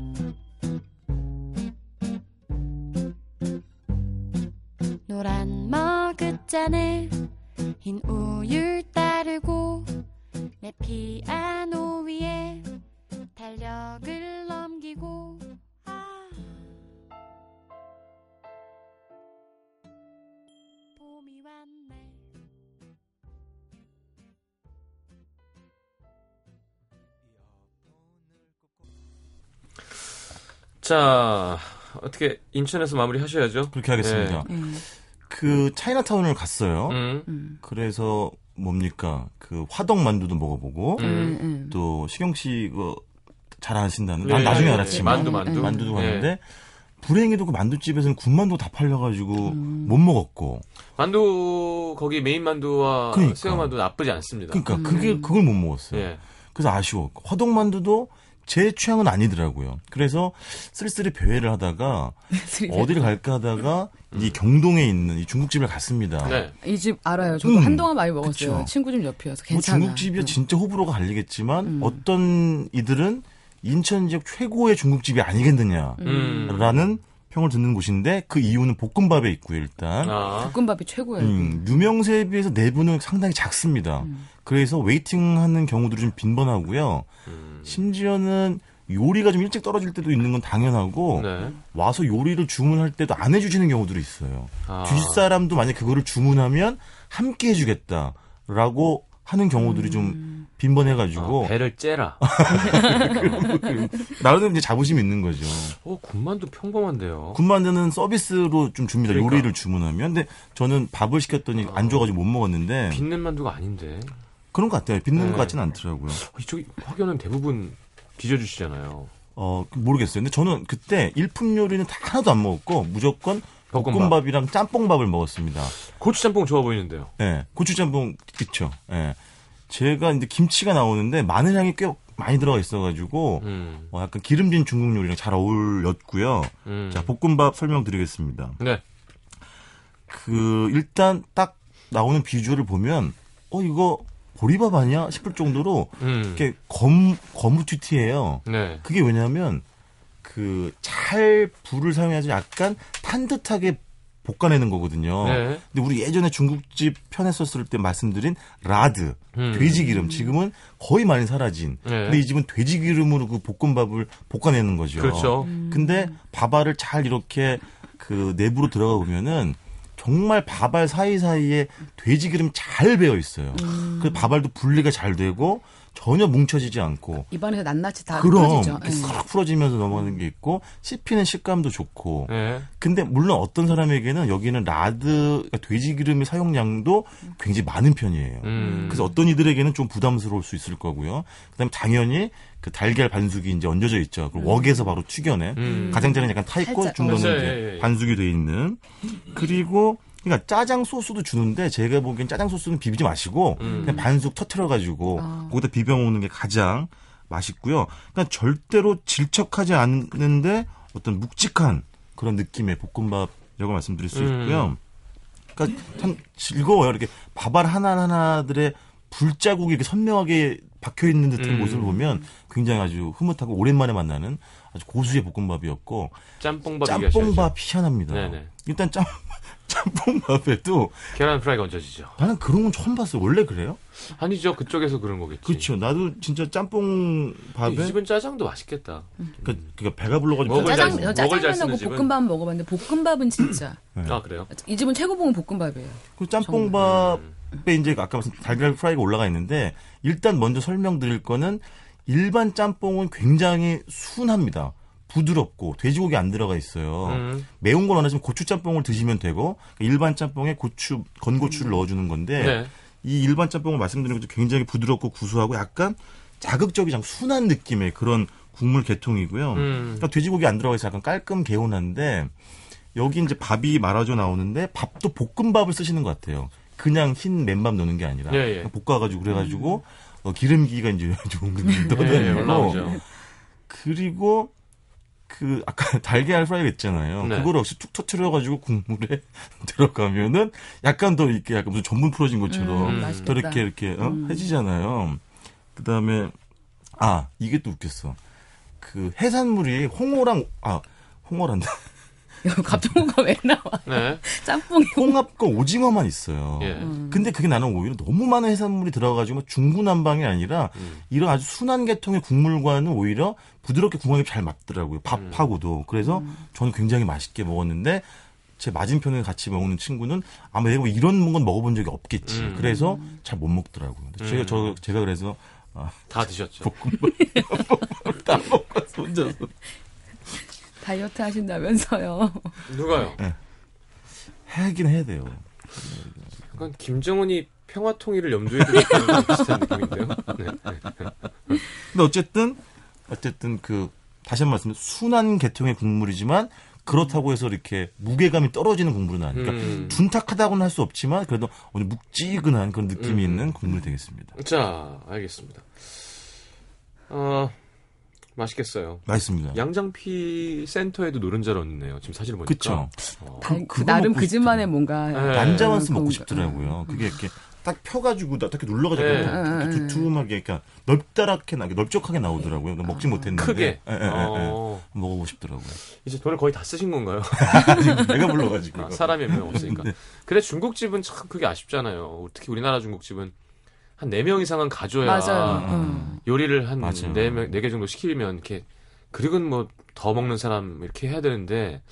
노란 머그잔에 흰 우유를 따르고 내 피아노 위에 달력을 넘기고. 아. 봄이 왔네 자, 어떻게 인천에서 마무리 하셔야죠. 그렇게 하겠습니다. 음. 그 차이나타운을 갔어요. 음. 음. 그래서 뭡니까 그 화덕 만두도 먹어보고 음. 음, 음. 또 시경 씨 이거 잘 아신다는 네, 난 나중에 네, 알았지만 만두 만두. 만두도 네. 갔는데 불행히도 그 만두집에서는 군만두 다 팔려가지고 음. 못 먹었고 만두 거기 메인 만두와 그러니까. 새우 만두 나쁘지 않습니다. 그러니까 그게 그걸 못 먹었어요. 예. 그래서 아쉬워. 화덕 만두도 제 취향은 아니더라고요. 그래서 쓸쓸히 배회를 하다가 어디를 갈까 하다가 이 경동에 있는 이 중국집을 갔습니다. 네. 이집 알아요. 저도 음, 한동안 많이 먹었어요. 그쵸. 친구 집 옆이어서 뭐 괜찮아. 중국집이야 음. 진짜 호불호가 갈리겠지만 음. 어떤 이들은 인천 지역 최고의 중국집이 아니겠느냐라는 음. 평을 듣는 곳인데 그 이유는 볶음밥에 있고요 일단. 아. 볶음밥이 최고예요. 음, 유명세에 비해서 내부는 상당히 작습니다. 음. 그래서 웨이팅하는 경우들이 좀 빈번하고요. 음. 심지어는 요리가 좀 일찍 떨어질 때도 있는 건 당연하고 네. 와서 요리를 주문할 때도 안 해주시는 경우들이 있어요. 아. 주식 사람도 만약 그거를 주문하면 함께 해주겠다라고 하는 경우들이 음. 좀 빈번해가지고 아, 배를 째라. 나름대로 이제 자부심이 있는 거죠. 어, 군만두 평범한데요. 군만두는 서비스로 좀 줍니다. 그러니까. 요리를 주문하면. 근데 저는 밥을 시켰더니 안 줘가지고 못 먹었는데 빚는 만두가 아닌데. 그런 것 같아요. 빚는 네. 것 같지는 않더라고요. 어, 이쪽 확연은 대부분 빚어주시잖아요. 어 모르겠어요. 근데 저는 그때 일품 요리는 다 하나도 안 먹었고 무조건 볶음밥. 볶음밥이랑 짬뽕밥을 먹었습니다. 고추짬뽕 좋아 보이는데요. 예, 고추짬뽕 그쵸. 예. 제가 이제 김치가 나오는데 마늘 향이 꽤 많이 들어가 있어가지고 음. 어, 약간 기름진 중국 요리랑 잘 어울렸고요. 음. 자 볶음밥 설명드리겠습니다. 네. 그 일단 딱 나오는 비주얼을 보면 어 이거 보리밥 아니야 싶을 정도로 음. 이렇게 검 거무튀튀해요. 네. 그게 왜냐하면 그 잘 불을 사용해서 약간 탄 듯하게 볶아내는 거거든요. 네. 근데 우리 예전에 중국집 편했었을 때 말씀드린 라드, 음. 돼지 기름 지금은 거의 많이 사라진. 네. 근데 이 집은 돼지 기름으로 그 볶음밥을 볶아내는 거죠. 그렇죠. 근데 밥알을 잘 이렇게 그 내부로 들어가 보면은 정말 밥알 사이사이에 돼지 기름이 잘 배어 있어요. 그 밥알도 분리가 잘 되고 전혀 뭉쳐지지 않고 입안에서 낱낱이 다 그럼 예. 싹 풀어지면서 넘어가는 게 있고 씹히는 식감도 좋고 네. 근데 물론 어떤 사람에게는 여기는 라드 그러니까 돼지 기름의 사용량도 굉장히 많은 편이에요. 음. 그래서 어떤 이들에게는 좀 부담스러울 수 있을 거고요. 그다음에 당연히 그 달걀 반숙이 이제 얹어져 있죠. 그 웍에서 바로 튀겨낸 음. 가장자리는 약간 타 있고 살짝, 중간은 그렇죠. 이제 예, 예. 반숙이 돼 있는 그리고 그러니까 짜장 소스도 주는데 제가 보기엔 짜장 소스는 비비지 마시고 음. 그냥 반숙 터트려 가지고 아. 거기다 비벼 먹는 게 가장 맛있고요. 그러니까 절대로 질척하지 않는데 어떤 묵직한 그런 느낌의 볶음밥이라고 말씀드릴 수 음. 있고요. 그러니까 참 즐거워요. 이렇게 밥알 하나 하나들의 불자국이 이렇게 선명하게 박혀 있는 듯한 음. 모습을 보면 굉장히 아주 흐뭇하고 오랜만에 만나는 아주 고수의 볶음밥이었고 짬뽕밥. 짬뽕밥 희한합니다. 네네. 일단 짬 짬뽕밥에도 계란 프라이가 얹어지죠. 나는 그런 건 처음 봤어요. 원래 그래요? 아니죠. 그쪽에서 그런 거겠지. 그렇죠. 나도 진짜 짬뽕밥에 이 집은 짜장도 맛있겠다. 그, 그러니까 배가 불러가지고 먹을 짜장, 잘 짜장면하고 쓰는 볶음밥 먹어봤는데 볶음밥은 진짜 아 그래요? 이 집은 최고봉은 볶음밥이에요. 그 짬뽕밥 에 이제 아까 말씀 달걀 프라이가 올라가 있는데 일단 먼저 설명드릴 거는 일반 짬뽕은 굉장히 순합니다. 부드럽고 돼지고기 안 들어가 있어요. 음. 매운 걸 원하시면 고추 짬뽕을 드시면 되고 일반 짬뽕에 고추 건고추를 넣어주는 건데 네. 이 일반 짬뽕을 말씀드린 것도 굉장히 부드럽고 구수하고 약간 자극적이지 않고 순한 느낌의 그런 국물 계통이고요. 음. 그러니까 돼지고기 안 들어가 있어 약간 깔끔 개운한데 여기 이제 밥이 말아져 나오는데 밥도 볶음밥을 쓰시는 것 같아요. 그냥 흰 맨밥 넣는 게 아니라 예, 예. 볶아가지고 그래가지고 어, 기름기가 이제 좋은 게 예, 떠다니고 올라오죠. 그리고 그 아까 달걀 프라이 했잖아요. 네. 그걸 역시 툭 터트려가지고 국물에 들어가면은 약간 더 이렇게 약간 무슨 전분 풀어진 것처럼 음, 더 맛있겠다. 이렇게 이렇게 어? 해지잖아요. 그 다음에 아 이게 또 웃겼어. 그 해산물이 홍어랑 아 홍어란다. 갑자기가 왜 나와? 네. 짬뽕이 홍합과 오징어만 있어요. 예. 음. 근데 그게 나는 오히려 너무 많은 해산물이 들어가가지고 중구난방이 아니라 음. 이런 아주 순한 계통의 국물과는 오히려 부드럽게 궁합이 잘 맞더라고요. 밥하고도. 그래서 저는 굉장히 맛있게 먹었는데 제 맞은편에 같이 먹는 친구는 아마 내가 뭐 이런 건 먹어본 적이 없겠지. 음. 그래서 잘 못 먹더라고요. 제가, 저, 제가 그래서 아, 다 드셨죠. 볶음밥 다 먹어서 혼자서 다이어트 하신다면서요. 누가요? 하긴 해야 돼요. 약간 김정은이 평화 통일을 염두에 두고 있는 거랑 비슷한 느낌인데요. 네. 네. 근데 어쨌든 어쨌든 그 다시 한 번 말씀 순한 계통의 국물이지만 그렇다고 해서 이렇게 무게감이 떨어지는 국물은 아니니까 음. 둔탁하다고는 할 수 없지만 그래도 오늘 묵직근한 그런 느낌이 음. 있는 국물이 되겠습니다. 자, 알겠습니다. 어, 맛있겠어요. 맛있습니다. 양장피 센터에도 노른자를 얹네요. 지금 사진을 보니까. 그쵸. 어, 다- 그거 나름 그 집만의. 뭔가 네. 난자완스 음, 먹고. 싶더라고요. 그게 이렇게 딱 펴가지고 딱 이렇게 눌러가지고 네. 이렇게 두툼하게 그러니까 넓다랗게 나 넓적하게 나오더라고요. 먹지 못했는데 크게. 예, 예, 예, 예. 어, 먹어보고 싶더라고요. 이제 돈을 거의 다 쓰신 건가요? 내가 불러가지고 아, 사람이 몇 명 없으니까. 네. 근데 중국집은 참 그게 아쉽잖아요. 특히 우리나라 중국집은 한 4명 이상은 가줘야 맞아요. 음. 요리를 한 맞아요. 4명, 4개 정도 시키면 이렇게 그리고 뭐더 먹는 사람 이렇게 해야 되는데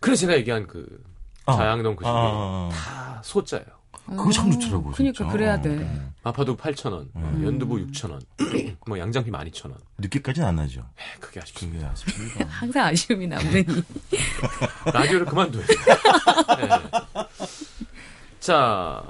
그래서 제가 얘기한 그 아. 자양동 그 집이 아, 다 소자예요. 그거 참 좋더라고요. 그러니까 진짜. 그래야 돼. 네. 마파두 8,000원, 음. 연두부 6,000원, 뭐 양장피 12,000원. 늦게까지는 안 하죠. 그게 아쉽습니다. 그게 아쉽습니다. 항상 아쉬움이 남으니. 라디오를 그만둬요. 네. 자,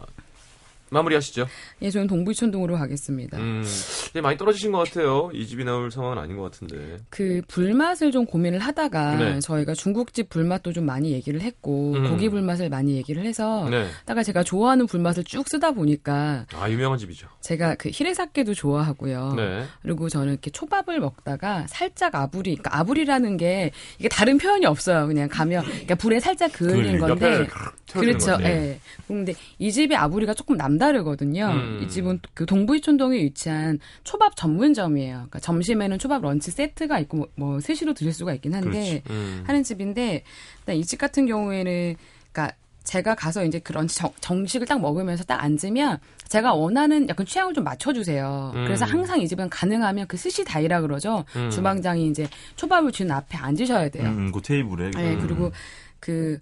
마무리하시죠. 예, 저는 동부이촌동으로 가겠습니다. 음, 이제 많이 떨어지신 것 같아요. 이 집이 나올 상황은 아닌 것 같은데. 그 불맛을 좀 고민을 하다가 네. 저희가 중국집 불맛도 좀 많이 얘기를 했고 음. 고기 불맛을 많이 얘기를 해서 네. 다가 제가 좋아하는 불맛을 쭉 쓰다 보니까 아, 유명한 집이죠. 제가 그 히레사케도 좋아하고요. 네. 그리고 저는 이렇게 초밥을 먹다가 살짝 아부리, 그러니까 아부리라는 게 이게 다른 표현이 없어요. 그냥 가면 그러니까 불에 살짝 그을린 건데 그렇죠. 예. 근데 이 집의 あぶり가 조금 남다르거든요. 음. 이 집은 그 동부이촌동에 위치한 초밥 전문점이에요. 그러니까 점심에는 초밥 런치 세트가 있고 뭐, 뭐 스시로 드실 수가 있긴 한데 음. 하는 집인데 이집 같은 경우에는 그러니까 제가 가서 이제 그 런치 정, 정식을 딱 먹으면서 딱 앉으면 제가 원하는 약간 취향을 좀 맞춰주세요. 음. 그래서 항상 이 집은 가능하면 그 스시 다이라 그러죠. 음. 주방장이 이제 초밥을 주는 앞에 앉으셔야 돼요. 음, 그 테이블에. 네, 그리고 그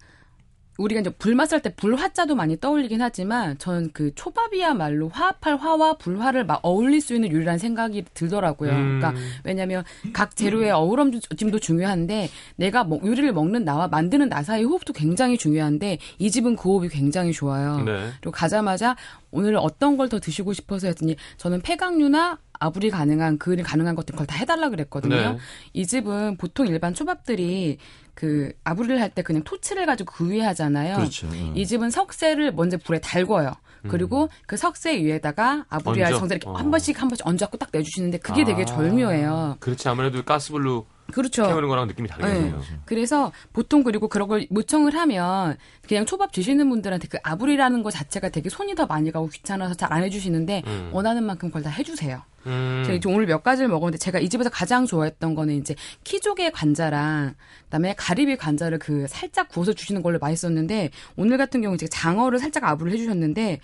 우리가 이제 불맛을 할때 불화자도 많이 떠올리긴 하지만 전 그 초밥이야말로 화합할 화와 불화를 막 어울릴 수 있는 요리라는 생각이 들더라고요. 음. 그러니까 왜냐하면 각 재료의 어우러짐도 중요한데 내가 먹- 요리를 먹는 나와 만드는 나 사이의 호흡도 굉장히 중요한데 이 집은 그 호흡이 굉장히 좋아요. 네. 그리고 가자마자 오늘 어떤 걸 더 드시고 싶어서 했더니 저는 폐각류나 아불이 가능한 그을 가능한 것들 걸다 해달라 그랬거든요. 네. 이 집은 보통 일반 초밥들이 그 아부리를 할 때 그냥 토치를 가지고 그 위에 하잖아요. 그렇죠. 음. 이 집은 석쇠를 먼저 불에 달궈요. 그리고 그 석쇠 위에다가 아부리알? 성들 이렇게 어. 한 번씩 한 번씩 얹어갖고 딱 내주시는데 그게 되게 아, 절묘해요. 그렇지 아무래도 가스불로 그렇죠. 태우는 거랑 느낌이 다르거든요. 네. 그래서 보통 그리고 그런 걸 요청을 하면 그냥 초밥 주시는 분들한테 그 아불이라는 거 자체가 되게 손이 더 많이 가고 귀찮아서 잘 안 해주시는데 음. 원하는 만큼 그걸 다 해주세요. 음. 제가 오늘 몇 가지를 먹었는데 제가 이 집에서 가장 좋아했던 거는 이제 키조개 관자랑 그다음에 가리비 관자를 그 살짝 구워서 주시는 걸로 맛있었는데 오늘 같은 경우 이제 장어를 살짝 아부를 해주셨는데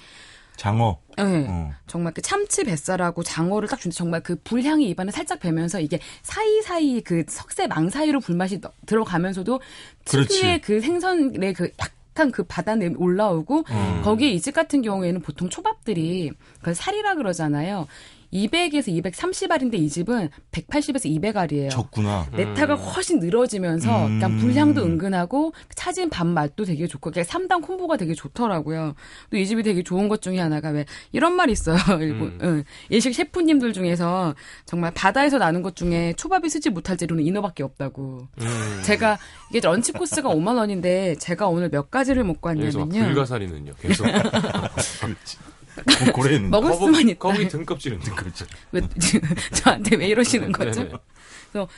장어. 예. 어. 정말 그 참치 뱃살하고 장어를 딱 주는데 정말 그 불향이 입안에 살짝 배면서 이게 사이사이 그 석쇠 망 사이로 불맛이 너- 들어가면서도. 특유의 그 생선의 그 약간 그 바다 내음이 올라오고 음. 거기에 이 집 같은 경우에는 보통 초밥들이 그 살이라 그러잖아요. 200에서 230알인데 이 집은 180에서 200알이에요. 적구나. 네타가 훨씬 늘어지면서 음. 약간 불향도 은근하고 차진 밥 맛도 되게 좋고 그냥 3단 콤보가 되게 좋더라고요. 또 이 집이 되게 좋은 것 중에 하나가 왜 이런 말이 있어요. 일본 응. 일식 셰프님들 중에서 정말 바다에서 나는 것 중에 초밥이 쓰지 못할 재료는 인어밖에 없다고. 음. 제가 이게 런치 코스가 5만 원인데 제가 오늘 몇 가지를 먹고 왔냐면요. 불가사리는요. 계속 고- 고래는 먹을 거북, 수만 있다. 거북이 등껍질은 그렇죠. 왜 저한테 왜 이러시는 거죠? 네네. 그래서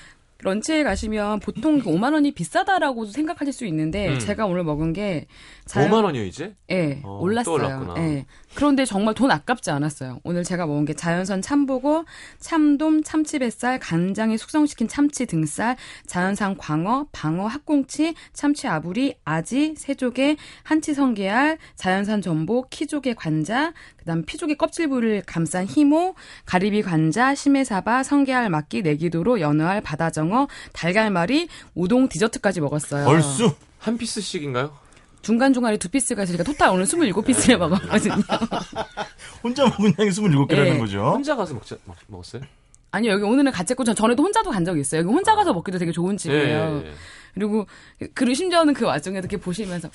런치에 가시면 보통 그 5만 원이 비싸다라고 생각하실 수 있는데 음. 제가 오늘 먹은 게 자연- 5만 원이요 이제? 예, 어, 또 올랐어요. 예. 그런데 정말 돈 아깝지 않았어요. 오늘 제가 먹은 게 자연산 참보고, 참돔, 참치뱃살, 간장에 숙성시킨 참치 등살, 자연산 광어, 방어, 학꽁치, 참치 아부리, 아지, 새조개, 한치 성게알, 자연산 전복, 키조개 관자, 그다음 피조개 껍질부를 감싼 ひも, 가리비 관자, しめさば, 성게알 まき, ねぎとろ, 연어알, 바다장어, 달걀말이, 우동 디저트까지 먹었어요. 얼쑤. 한 피스씩인가요? 중간중간에 두 피스가 있으니까 total 오늘 27피스를 먹었거든요. 혼자 먹은 양이 27개라는 네. 거죠. 혼자 가서 먹자, 먹, 먹었어요? 아니요, 여기 오늘은 같이 했고, 전 전에도 혼자도 간 적이 있어요. 여기 혼자 가서 먹기도 되게 좋은 집이에요. 예, 예. 그리고, 그리고 심지어는 그 와중에 이렇게 보시면서,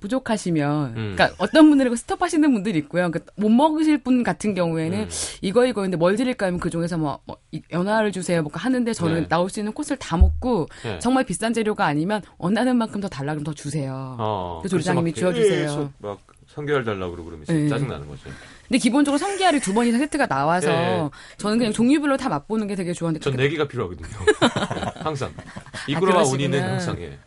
부족하시면, 음. 그러니까 어떤 분들은 스톱하시는 분들이 있고요. 그못 먹으실 분 같은 경우에는 음. 이거 이거인데 뭘 드릴까 하면 그 중에서 뭐, 뭐 이- 연화를 주세요. 뭐 하는데 저는 네. 나올 수 있는 코스를 다 먹고 네. 정말 비싼 재료가 아니면 원하는 만큼 더 달라 그러면 더 주세요. 어, 그 조리장님이 그래서 막 성게알 달라고 그러고 그러면 네. 짜증 나는 거죠. 근데 기본적으로 성게알이 두 번 이상 세트가 나와서 네. 저는 그냥 종류별로 다 맛보는 게 되게 좋았는데 전 그렇게 내기가 필요하거든요. 항상. 이구로와 그러시구나. 운이는 항상 예.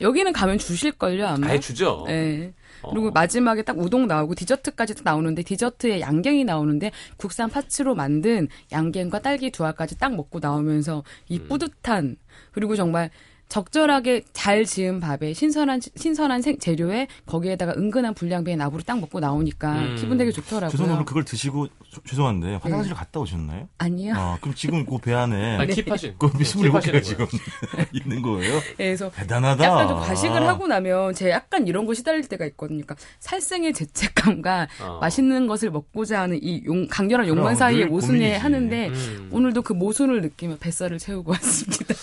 여기는 가면 주실걸요 아마. 아예 주죠. 네. 어. 그리고 마지막에 딱 우동 나오고 디저트까지 딱 나오는데 디저트에 양갱이 나오는데 국산 파츠로 만든 양갱과 딸기 두 알까지 딱 먹고 나오면서 이 음. 뿌듯한 그리고 정말 적절하게 잘 지은 밥에 신선한 신선한 생- 재료에 거기에다가 은근한 불량배의 나부를 딱 먹고 나오니까 음. 기분 되게 좋더라고요. 죄송합니다. 오늘 그걸 드시고 소- 죄송한데 화장실 갔다 오셨나요? 아니요. 아, 그럼 지금 그 배 안에 아니, 킵하신. 그 킵하시는 27개가 지금 거예요. 있는 거예요? 네, 그래서 대단하다. 약간 좀 과식을 하고 나면 제 약간 이런 거 시달릴 때가 있거든요. 그러니까 살생의 죄책감과 어. 맛있는 것을 먹고자 하는 이 용, 강렬한 욕망 사이에 고민이지. 하는데 음. 오늘도 그 모순을 느끼며 뱃살을 채우고 왔습니다.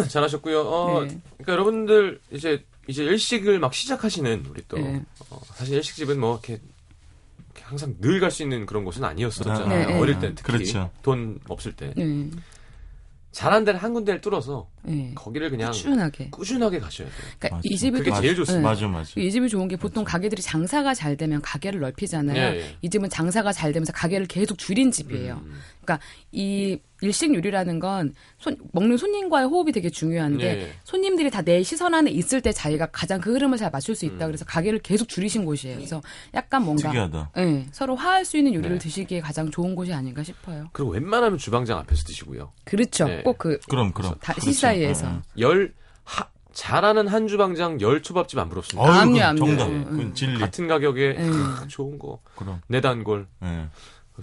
잘하셨고요. 어, 네. 그러니까 여러분들 이제 이제 일식을 막 시작하시는 우리 또 네. 어, 사실 일식집은 뭐 이렇게, 항상 늘 갈 수 있는 그런 곳은 아니었었잖아요. 네, 네. 어릴 때 특히 그렇죠. 돈 없을 때 네, 잘한 데를 한 군데를 뚫어서 네. 거기를 그냥 꾸준하게. 꾸준하게 가셔야 돼요. 그러니까 맞아. 이 집이 그게 또 제일 좋습니다. 맞아, 맞아. 이 집이 좋은 게 보통 가게들이 장사가 잘 되면 가게를 넓히잖아요. 예, 예. 이 집은 장사가 잘 되면서 가게를 계속 줄인 집이에요. 음. 그러니까 이 일식 요리라는 건 손- 먹는 손님과의 호흡이 되게 중요한데 예, 예. 손님들이 다 내 시선 안에 있을 때 자기가 가장 그 흐름을 잘 맞출 수 음. 있다. 그래서 가게를 계속 줄이신 곳이에요. 그래서 약간 뭔가 특이하다. 예, 서로 화할 수 있는 요리를 네. 드시기에 가장 좋은 곳이 아닌가 싶어요. 그리고 웬만하면 주방장 앞에서 드시고요. 그렇죠. 네. 꼭그 그럼, 그럼. 다 그렇죠. 시사이에서. 어, 어. 열 하, 잘하는 한 주방장 열 초밥집 안 부럽습니다. 어휴, 압류, 압류. 정답. 음, 그건 음. 진리. 같은 가격에 음. 크, 좋은 거 그럼. 내 단골 예.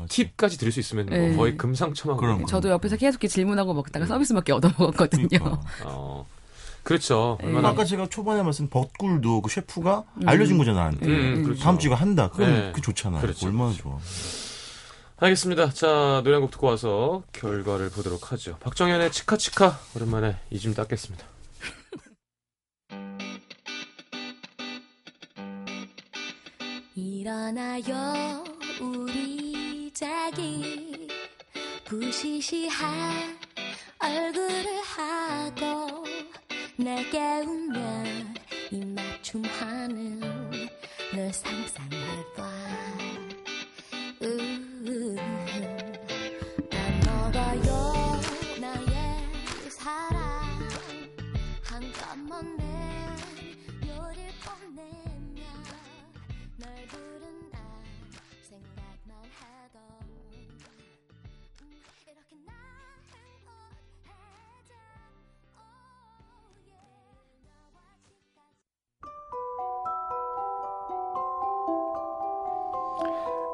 팁까지 드릴 수 있으면 뭐 네. 거의 금상첨화고. 그럼. 저도 옆에서 계속 질문하고 먹다가 서비스밖에 얻어 먹었거든요. 그러니까. 어, 그렇죠. 네. 얼마나 아까 제가 초반에 말씀 버꿀도 그 셰프가 알려준 거잖아 나한테. 음, 그렇죠. 다음 주에 한다. 그럼 네. 그 좋잖아. 그렇죠. 얼마나 좋아. 알겠습니다. 자 노래 한 곡 듣고 와서 결과를 보도록 하죠. 박정현의 치카치카 오랜만에 이좀 닦겠습니다. 일어나요 우리 자기 부시시한 얼굴을 하고 날 깨우면 입맞춤하는 널 상상해봐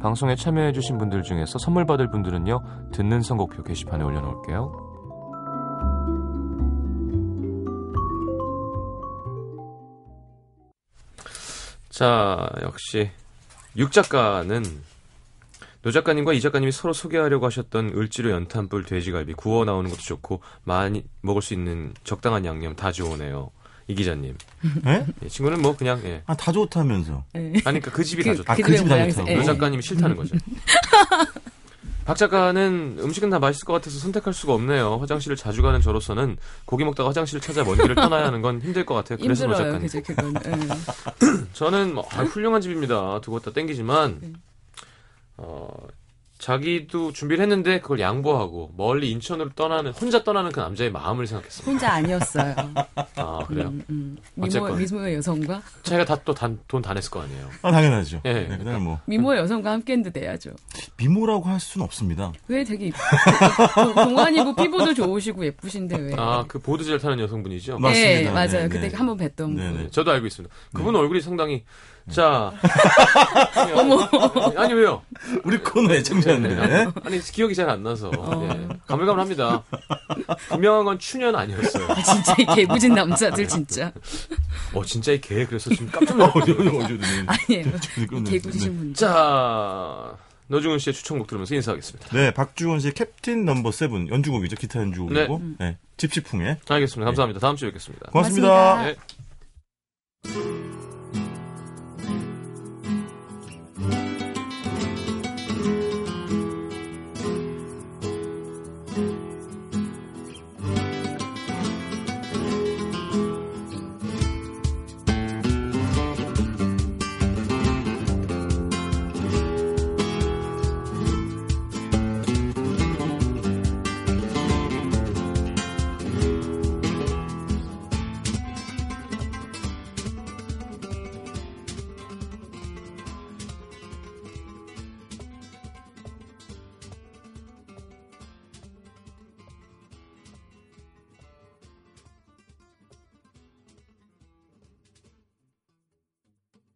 방송에 참여해주신 분들 중에서 선물 받을 분들은요, 듣는 선곡표 게시판에 올려놓을게요. 자, 역시, 육 작가는, 노 작가님과 이 작가님이 서로 소개하려고 하셨던 을지로 연탄불 돼지갈비 구워 나오는 것도 좋고, 많이 먹을 수 있는 적당한 양념 다 좋으네요. 이 기자님. 예? 이 친구는 뭐 그냥, 예. 아, 다 좋다면서. 아니, 그러니까 그 집이 다 좋다. 아, 그 집의 집이 다 좋다고. 예. 노 작가님이 싫다는 거죠. 박 작가는 음식은 다 맛있을 것 같아서 선택할 수가 없네요. 화장실을 자주 가는 저로서는 고기 먹다가 화장실을 찾아 먼 길을 떠나야 하는 건 힘들 것 같아요. 그래서 노 힘들어요, 작가님. 그죠, 그건. 예. 저는 뭐 아, 훌륭한 집입니다. 두고 다 땡기지만 네. 어, 자기도 준비를 했는데 그걸 양보하고 멀리 인천으로 떠나는 혼자 떠나는 그 남자의 마음을 생각했습니다. 혼자 아니었어요. 아 그래요? 음, 음. 미모. 미모의 여성과 자기가 다 또 돈다 냈을 거 아니에요. 아, 당연하죠. 예, 네, 그다음에 뭐, 미모의 여성과 함께 했는데 돼야죠. 미모라고 할 수는 없습니다. 왜 되게 동- 동안이고 피부도 좋으시고 예쁘신데 왜? 아그 보드젤 타는 여성분이죠. 맞- 네, 맞습니다. 맞아요. 네, 그때 네. 한번 뵀던 분. 네, 네. 네, 저도 알고 있습니다. 그분 얼굴이 상당히 자 어머. 아니 왜요? 우리 코너 애청자인데. 아니 기억이 잘 안 나서 예, 가물가물합니다. 분명한 건 추년 아니었어요. 아, 진짜 이 개부진 남자들 진짜 어 진짜 이 개 그래서 지금 깜짝 놀랐어요. 아니에요. 네. 개부지신 분들. 자 노중훈 씨의 추천곡 들으면서 인사하겠습니다. 네, 박주원 씨의 Captain Number Seven 연주곡이죠. 기타 연주곡이고. 네. 집시풍에. 알겠습니다. 감사합니다. 다음 주에 뵙겠습니다. 고맙습니다. 고맙습니다. 네.